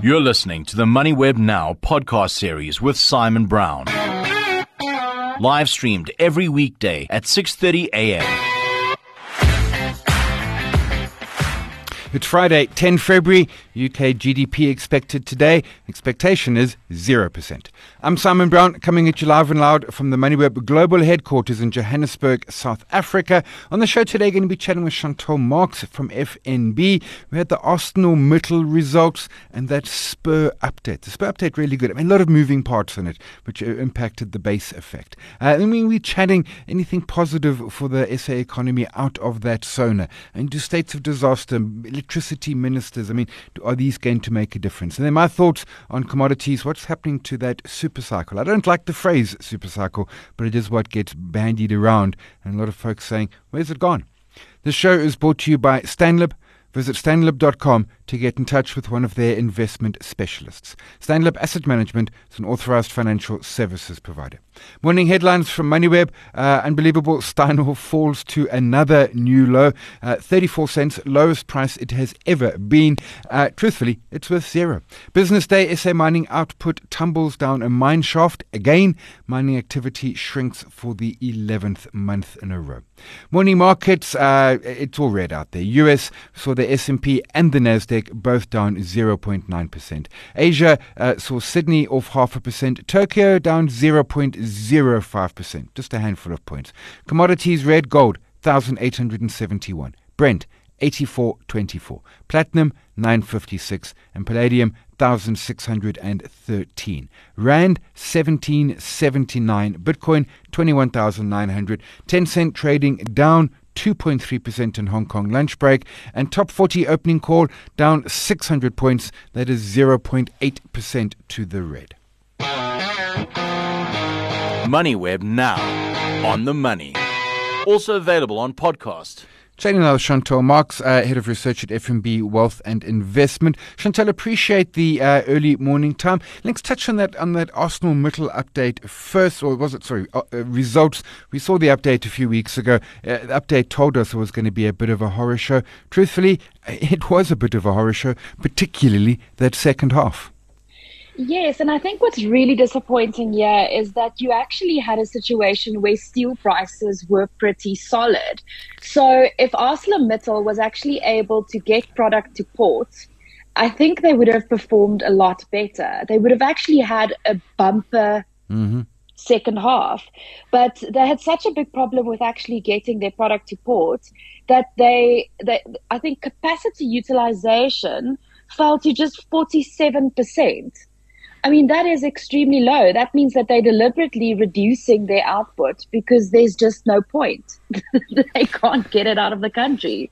You're listening to the MoneyWeb Now podcast series with Simon Brown. Live streamed every weekday at 6:30 a.m. It's Friday, 10 February. UK GDP expected today. Expectation is 0%. I'm Simon Brown, coming at you live and loud from the MoneyWeb Global Headquarters in Johannesburg, South Africa. On the show today, going to be chatting with Chantal Marx from FNB. We had the ArcelorMittal results and that Spur update. The Spur update really good. I mean, a lot of moving parts in it, which uh, impacted the base effect. Uh, then we're chatting anything positive for the SA economy out of that SONA. And do states of disaster, electricity ministers, I mean, are these going to make a difference? And then my thoughts on commodities, what's happening to that super cycle? I don't like the phrase super cycle, but it is what gets bandied around. And a lot of folks saying, where's it gone? This show is brought to you by Stanlib. Visit stanlib.com to get in touch with one of their investment specialists. Stanlib Asset Management is an authorized financial services provider. Morning headlines from MoneyWeb. Uh, unbelievable. Steinhoff falls to another new low. Uh, 34 cents, lowest price it has ever been. Uh, truthfully, it's worth zero. Business day, SA mining output tumbles down a mine shaft. Again, mining activity shrinks for the 11th month in a row. Morning markets, uh, it's all red out there. US saw the S&P and the Nasdaq both down 0.9%. Asia uh, saw Sydney off half a percent. Tokyo down 0.05%, just a handful of points. Commodities, red gold 1871. Brent 84.24. Platinum 956 and palladium 1613. Rand 1779. Bitcoin 21900. Tencent trading down 2.3% in Hong Kong lunch break, and top 40 opening call down 600 points. That is 0.8% to the red. MoneyWeb now on the money. Also available on podcast. Chatting now with Chantal Marx, uh, Head of Research at FNB Wealth and Investment. Chantal, appreciate the uh, early morning time. Let's touch on that on that ArcelorMittal update first, or was it, sorry, uh, uh results. We saw the update a few weeks ago. Uh, the update told us it was going to be a bit of a horror show. Truthfully, it was a bit of a horror show, particularly that second half. Yes, and I think what's really disappointing here is that you actually had a situation where steel prices were pretty solid. So if ArcelorMittal was actually able to get product to port, I think they would have performed a lot better. They would have actually had a bumper mm-hmm. second half, but they had such a big problem with actually getting their product to port that they, they I think capacity utilization fell to just 47%. I mean, that is extremely low. That means that they're deliberately reducing their output because there's just no point. they can't get it out of the country.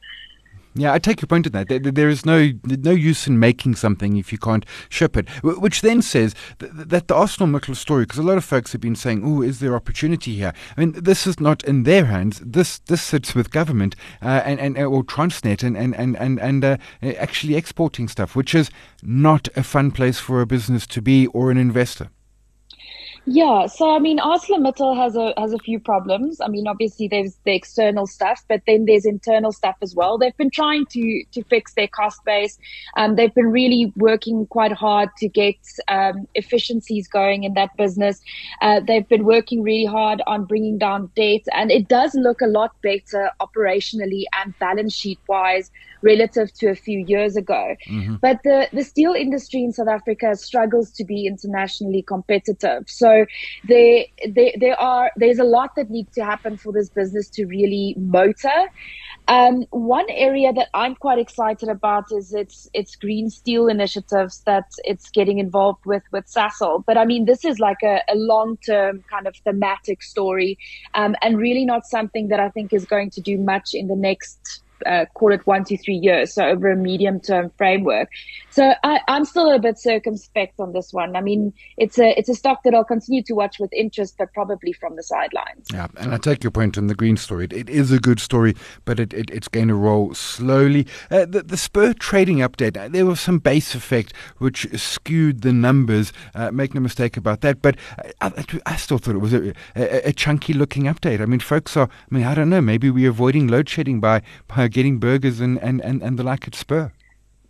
Yeah, I take your point in that. There, there is no no use in making something if you can't ship it. Which then says that, the ArcelorMittal story, because a lot of folks have been saying, "Oh, is there opportunity here?" I mean, this is not in their hands. This this sits with government uh, and and or Transnet and and and and, and uh, actually exporting stuff, which is not a fun place for a business to be or an investor. Yeah, so I mean, ArcelorMittal has a has a few problems. I mean, obviously there's the external stuff, but then there's internal stuff as well. They've been trying to to fix their cost base. Um, they've been really working quite hard to get um, efficiencies going in that business. Uh, they've been working really hard on bringing down debt, and it does look a lot better operationally and balance sheet wise relative to a few years ago. Mm-hmm. But the, the steel industry in South Africa struggles to be internationally competitive. So there, there, there are, there's a lot that needs to happen for this business to really motor. Um, one area that I'm quite excited about is its its green steel initiatives that it's getting involved with with Sasol. But I mean, this is like a, a long term kind of thematic story, um, and really not something that I think is going to do much in the next uh, call it one to three years, so over a medium term framework. So I, am still a bit circumspect on this one. I mean, it's a it's a stock that I'll continue to watch with interest, but probably from the sidelines. Yeah, and I take your point on the green story. it, it is a good story, but it, it it's going to roll slowly. Uh, the, the Spur trading update, uh, there was some base effect which skewed the numbers. Uh, make no mistake about that. But I, I, I still thought it was a, a, a chunky looking update. I mean, folks are. I mean, I don't know. Maybe we're avoiding load shedding by by getting burgers and, and, and, and the like at Spur.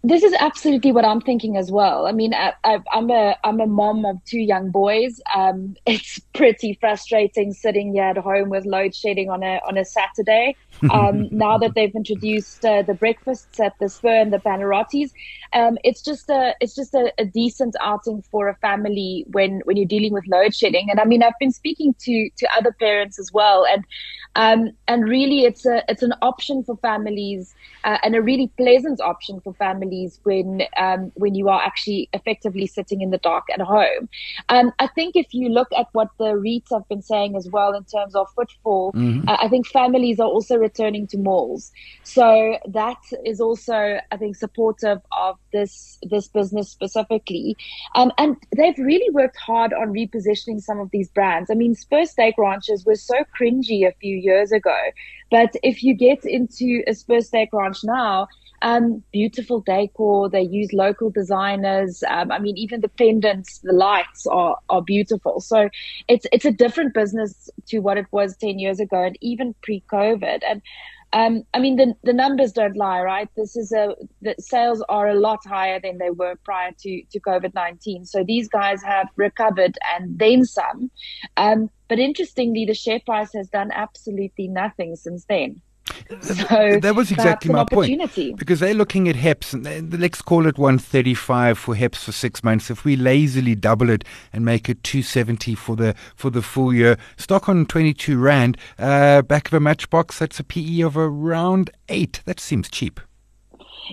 This is absolutely what I'm thinking as well. I mean, I, am a I'm a mom of two young boys. Um, it's pretty frustrating sitting here at home with load shedding on a on a Saturday. Um, now that they've introduced uh, the breakfasts at the Spur and the Panarottis, um, it's just a it's just a, a, decent outing for a family when when you're dealing with load shedding. And I mean, I've been speaking to to other parents as well, and um, and really, it's a it's an option for families uh, and a really pleasant option for families when um, when you are actually effectively sitting in the dark at home. Um, I think if you look at what the REITs have been saying as well in terms of footfall, mm-hmm. uh, I think families are also returning to malls. So that is also, I think, supportive of this this business specifically. Um, and they've really worked hard on repositioning some of these brands. I mean, Spur Steak Ranches was so cringy a few years ago. But if you get into a Spur Steak Ranch now, um, beautiful decor. They use local designers. Um, I mean, even the pendants, the lights are are beautiful. So it's it's a different business to what it was ten years ago, and even pre-COVID. And um, I mean, the the numbers don't lie, right? This is a the sales are a lot higher than they were prior to to COVID nineteen. So these guys have recovered and then some. Um, but interestingly, the share price has done absolutely nothing since then. So that was exactly my point. Because they're looking at HEPS, and they, let's call it 135 for HEPS for six months. If we lazily double it and make it 270 for the for the full year, stock on 22 rand, uh, back of a matchbox, that's a PE of around eight. That seems cheap.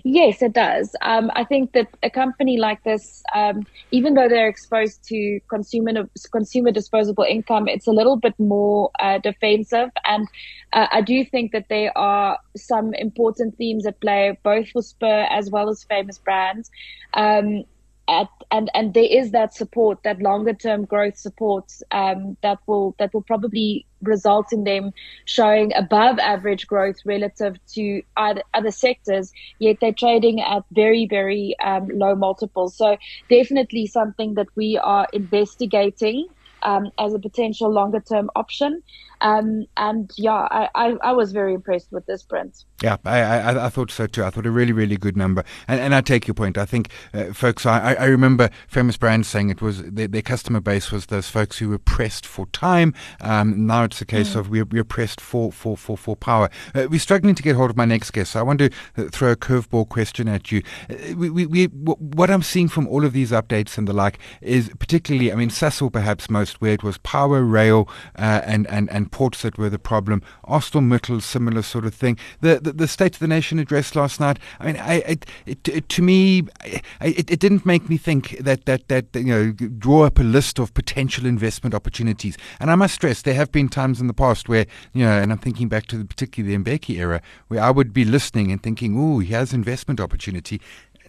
Yes, it does. Um, I think that a company like this, um, even though they're exposed to consumer consumer disposable income, it's a little bit more uh, defensive. And uh, I do think that there are some important themes at play, both for Spur as well as famous brands. Um, at, and and there is that support, that longer term growth support um, that will that will probably result in them showing above average growth relative to other, other sectors. Yet they're trading at very very um, low multiples. So definitely something that we are investigating um, as a potential longer term option. Um, and yeah, I, I, I, was very impressed with this print. Yeah, I, I, I, thought so too. I thought a really, really good number. And, and I take your point. I think, uh, folks, I, I remember famous brands saying it was their, their, customer base was those folks who were pressed for time. Um, now it's a case mm. of we're, we're pressed for, for, for, for power. Uh, we're struggling to get hold of my next guest. So I want to uh, throw a curveball question at you. Uh, we, we, we, what I'm seeing from all of these updates and the like is particularly, I mean, Sasol perhaps most, where it was power, rail, uh, and, and, and ports that were the problem. ArcelorMittal, similar sort of thing. The, the, the State of the Nation address last night. I mean, I, it, it, to me, it, it didn't make me think that, that that you know draw up a list of potential investment opportunities. And I must stress, there have been times in the past where you know, and I'm thinking back to the, particularly the Mbeki era, where I would be listening and thinking, "Oh, here's investment opportunity."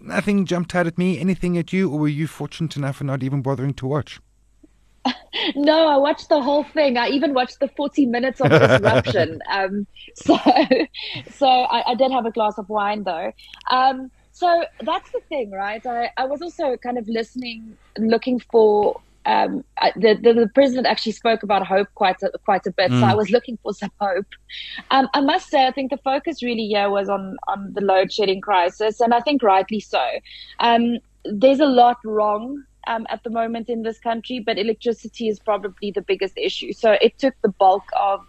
Nothing jumped out at me. Anything at you, or were you fortunate enough for not even bothering to watch? no, I watched the whole thing. I even watched the 40 minutes of disruption. um, so, so I, I, did have a glass of wine though. Um, so that's the thing, right? I, I was also kind of listening, looking for. Um, the, the, the president actually spoke about hope quite a, quite a bit, mm. so I was looking for some hope. Um, I must say, I think the focus really here was on on the load shedding crisis, and I think rightly so. Um, there's a lot wrong um, at the moment in this country, but electricity is probably the biggest issue. So it took the bulk of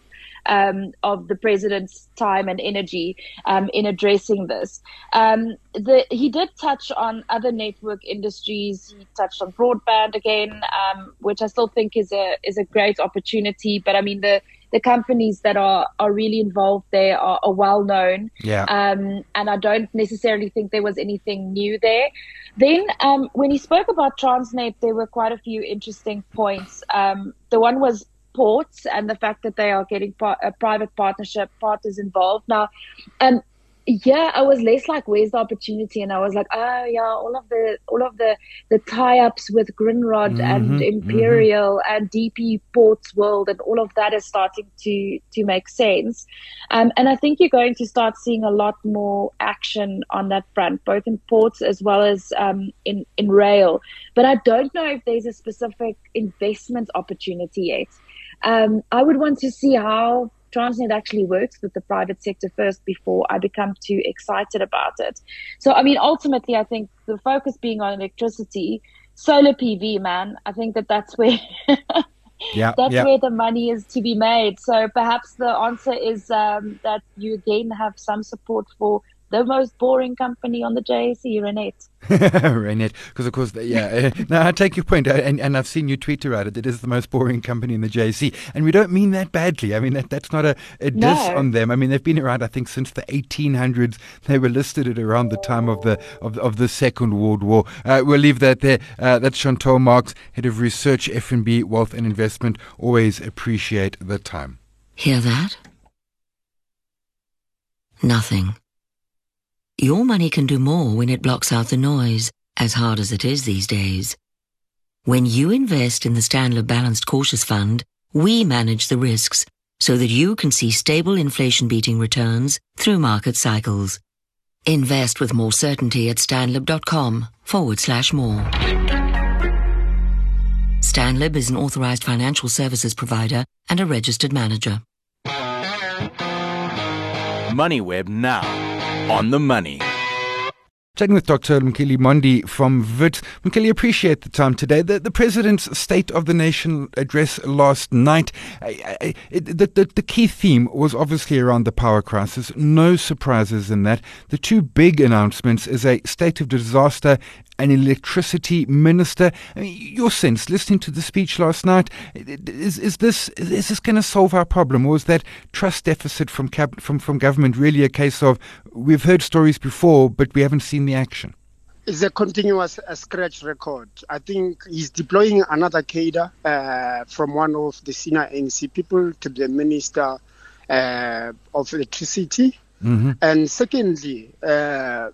um, of the president's time and energy um, in addressing this. Um, the, he did touch on other network industries. He touched on broadband again, um, which I still think is a is a great opportunity. But I mean the the companies that are are really involved there are, are well known. Yeah. Um, and I don't necessarily think there was anything new there. Then, um, when he spoke about Transnet, there were quite a few interesting points. Um, the one was ports and the fact that they are getting par- a private partnership partners involved. Now, um, yeah, I was less like, where's the opportunity? And I was like, oh yeah, all of the all of the the tie-ups with Grindrod mm-hmm, and mm-hmm. Imperial mm-hmm. and DP Ports World and all of that is starting to to make sense. Um, and I think you're going to start seeing a lot more action on that front, both in ports as well as um, in in rail. But I don't know if there's a specific investment opportunity yet. Um, I would want to see how Transnet actually works with the private sector first before I become too excited about it. So, I mean, ultimately, I think the focus being on electricity, solar PV, man, I think that that's where. yeah, that's yeah. where the money is to be made. So perhaps the answer is um, that you again have some support for the most boring company on the JSE, Reunert. Reunert, because of course, yeah. Uh, no, I take your point, uh, and, and I've seen you tweet about it. It is the most boring company in the JSE, and we don't mean that badly. I mean that that's not a, a diss No. on them. I mean they've been around, I think, since the 1800s. They were listed at around the time of the of, of the Second World War. Uh, we'll leave that there. Uh, that's Chantal Marx, head of research, FNB, wealth and investment. Always appreciate the time. Hear that? Nothing. Your money can do more when it blocks out the noise, as hard as it is these days. When you invest in the Stanlib Balanced Cautious Fund, we manage the risks so that you can see stable inflation beating returns through market cycles. Invest with more certainty at stanlib.com forward slash more. Stanlib is an authorized financial services provider and a registered manager. MoneyWeb now. On the money. Chatting with Dr. Mkili Mondi from Wits. Mkili, appreciate the time today. The, the President's State of the Nation address last night, I, I, it, the, the, the key theme was obviously around the power crisis. No surprises in that. The two big announcements is a state of disaster an electricity minister. I mean, your sense, listening to the speech last night, is, is this is this going to solve our problem, or is that trust deficit from cab- from from government really a case of we've heard stories before, but we haven't seen the action? It's a continuous scratch record. I think he's deploying another cadre uh, from one of the senior ANC people to the Minister uh, of Electricity. Mm-hmm. And secondly, uh,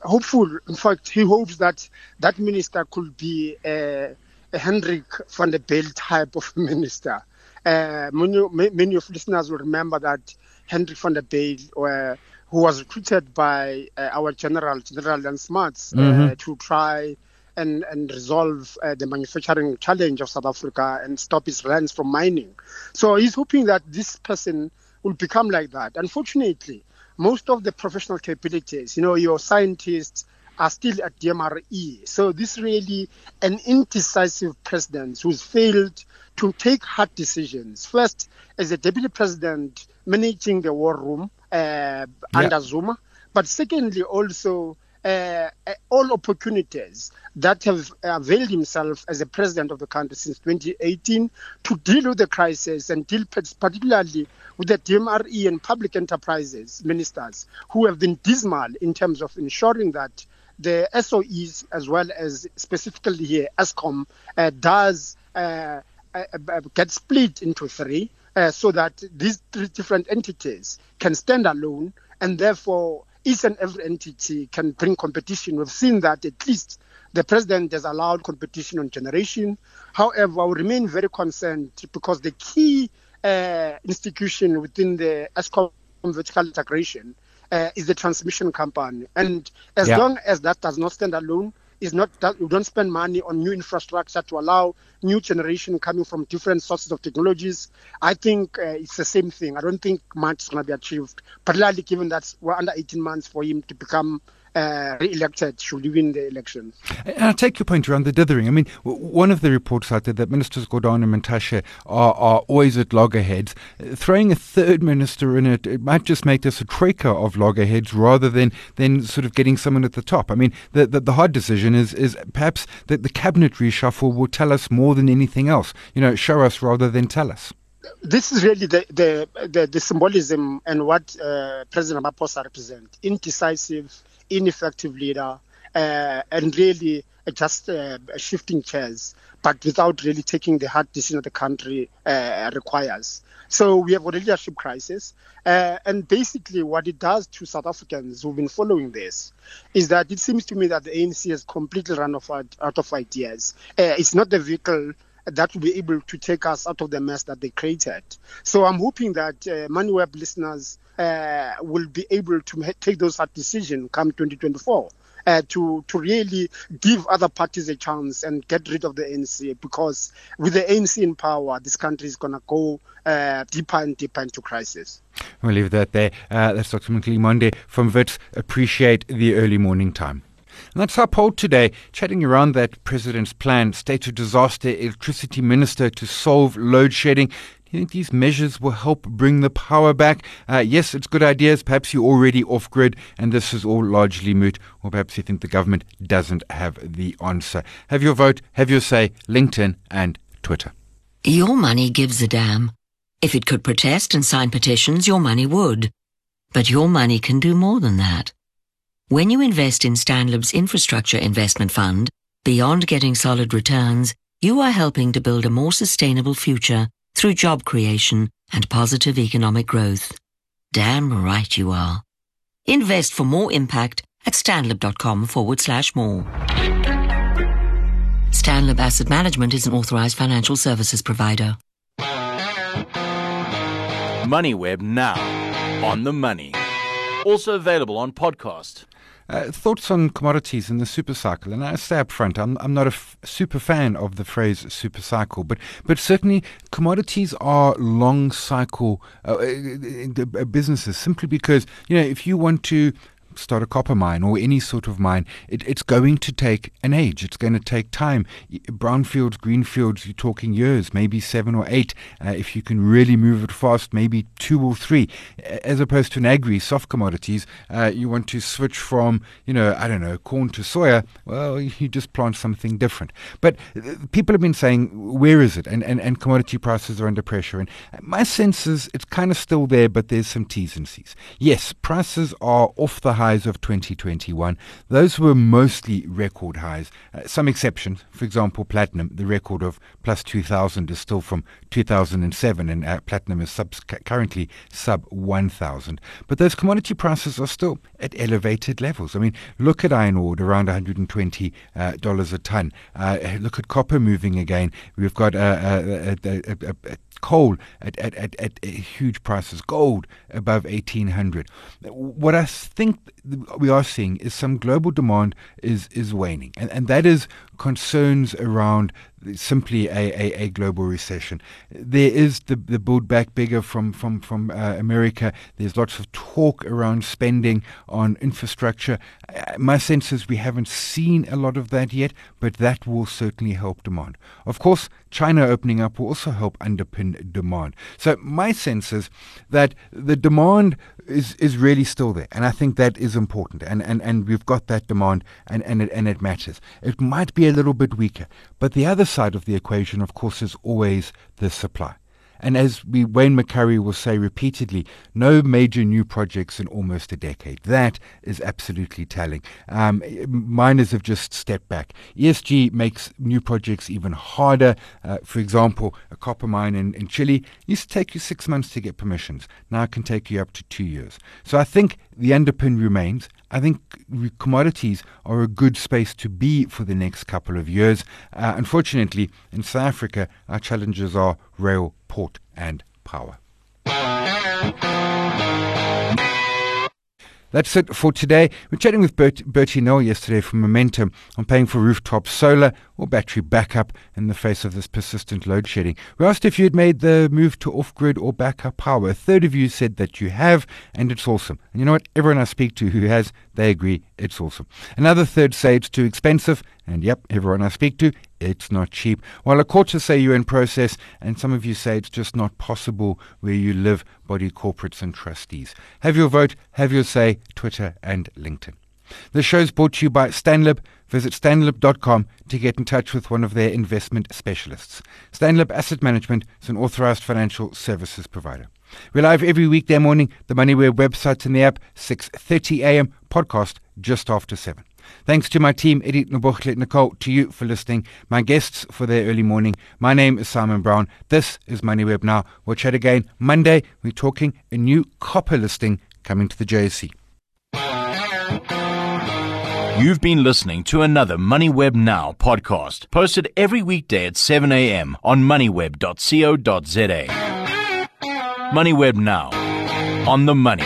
hopeful, in fact, he hopes that that minister could be a, a Hendrik van der Bijl type of minister. Uh, many, many of listeners will remember that Hendrik van der Bijl, uh, who was recruited by uh, our general, General Jan Smuts, uh, to try and, and resolve uh, the manufacturing challenge of South Africa and stop its lands from mining. So he's hoping that this person will become like that. Unfortunately, most of the professional capabilities, you know, your scientists are still at DMRE. So this really an indecisive president who's failed to take hard decisions. First, as a deputy president managing the war room uh, under Zuma, but secondly also uh, uh, all opportunities that have availed himself as a president of the country since 2018 to deal with the crisis and deal particularly with the DMRE and public enterprises ministers who have been dismal in terms of ensuring that the SOEs as well as specifically here Eskom uh, does uh, uh, uh, get split into three so that these three different entities can stand alone and therefore each and every entity can bring competition. We've seen that at least the president has allowed competition on generation. However, I remain very concerned because the key uh, institution within the Eskom vertical integration uh, is the transmission company. And as Yeah. long as that does not stand alone, is not that we don't spend money on new infrastructure to allow new generation coming from different sources of technologies. I think uh, it's the same thing. I don't think much is going to be achieved, particularly given that we're under 18 months for him to become uh, re-elected should win the elections. And I take your point around the dithering. I mean, one of the reports out that Ministers Gordhan and Mantashe are, are always at loggerheads. Throwing a third minister in it, it might just make this a troika of loggerheads rather than, than sort of getting someone at the top. I mean, the, the, the hard decision is, is perhaps that the cabinet reshuffle will tell us more than anything else. You know, show us rather than tell us. This is really the, the, the, the symbolism and what uh, President Ramaphosa represents. Indecisive, ineffective leader, uh, and really just uh, shifting chairs, but without really taking the hard decision that the country uh, requires. So we have a leadership crisis, uh, and basically what it does to South Africans who've been following this is that it seems to me that the ANC has completely run out of ideas. Uh, it's not the vehicle that will be able to take us out of the mess that they created. So I'm hoping that uh, MoneyWeb listeners uh, will be able to take those hard decisions come 2024. uh, to to really give other parties a chance and get rid of the ANC because with the ANC in power, this country is going to go uh, deeper and deeper into crisis. We'll leave that there. Uh, that's Dr. Mondi from WITS. Appreciate the early morning time. And that's our poll today, chatting around that president's plan, state of disaster, electricity minister to solve load shedding. Do you think these measures will help bring the power back? Uh, yes, it's good ideas. Perhaps you're already off grid and this is all largely moot. Or perhaps you think the government doesn't have the answer. Have your vote, have your say, LinkedIn and Twitter. Your money gives a damn. If it could protest and sign petitions, your money would. But your money can do more than that. When you invest in Stanlib's infrastructure investment fund, beyond getting solid returns, you are helping to build a more sustainable future through job creation and positive economic growth. Damn right you are. Invest for more impact at stanlib.com forward slash more. Stanlib Asset Management is an authorized financial services provider. MoneyWeb now on the money. Also available on podcast. Uh, thoughts on commodities in the super cycle, and I say up front, I'm, I'm not a f- super fan of the phrase super cycle, but but certainly commodities are long cycle uh, uh, uh businesses simply because you know if you want to start a copper mine or any sort of mine, it, it's going to take an age. It's going to take time. Brownfields, greenfields, you're talking years, maybe seven or eight. Uh, if you can really move it fast, maybe two or three. As opposed to an agri, soft commodities, uh, you want to switch from, you know, I don't know, corn to soya. Well, you just plant something different. But uh, people have been saying, where is it? And, and, and commodity prices are under pressure. And my sense is it's kind of still there, but there's some T's and C's. Yes, prices are off the high highs of 2021. Those were mostly record highs. Uh, some exceptions, for example, platinum, the record of plus 2000 is still from 2007, and uh, platinum is sub- currently sub 1000. But those commodity prices are still at elevated levels. I mean, look at iron ore around $120 uh, a ton. Uh, look at copper moving again. We've got a, a, a coal at, at, at, at, huge prices, gold above 1800. What I think we are seeing is some global demand is, is waning, and, and that is concerns around simply a, a, a, global recession. There is the, the build back bigger from, from, from uh, America. There's lots of talk around spending on infrastructure. Uh, my sense is we haven't seen a lot of that yet, but that will certainly help demand. Of course, China opening up will also help underpin demand. So my sense is that the demand is, is really still there. And I think that is important. And, and, and we've got that demand and, and, it, and it matters. It might be a little bit weaker. But the other side of the equation, of course, is always the supply. And as we, Wayne McCurrie will say repeatedly, no major new projects in almost a decade. That is absolutely telling. Um, miners have just stepped back. ESG makes new projects even harder. Uh, for example, a copper mine in, in Chile used to take you six months to get permissions. Now it can take you up to two years. So I think the underpin remains. I think commodities are a good space to be for the next couple of years. Uh, unfortunately, in South Africa, our challenges are rail, port, and power. That's it for today. We're chatting with Bert, Bertie Noel yesterday from Momentum on paying for rooftop solar or battery backup in the face of this persistent load shedding. We asked if you had made the move to off grid or backup power. A third of you said that you have, and it's awesome. And you know what? Everyone I speak to who has, they agree it's awesome. Another third say it's too expensive, and yep, everyone I speak to, it's not cheap. While a quarter say you're in process, and some of you say it's just not possible where you live, body corporates and trustees. Have your vote, have your say, Twitter and LinkedIn. The show is brought to you by Stanlib. Visit stanlib.com to get in touch with one of their investment specialists. Stanlib Asset Management is an authorized financial services provider. We're live every weekday morning, the MoneyWeb website and the app, 6.30 a.m., podcast just after 7. Thanks to my team, Edith Nobochle, Nicole, to you for listening, my guests for their early morning. My name is Simon Brown. This is MoneyWeb Now. We'll chat again Monday. We're talking a new copper listing coming to the JSE. You've been listening to another MoneyWeb Now podcast, posted every weekday at 7 a.m. on moneyweb.co.za. MoneyWeb Now, on the money.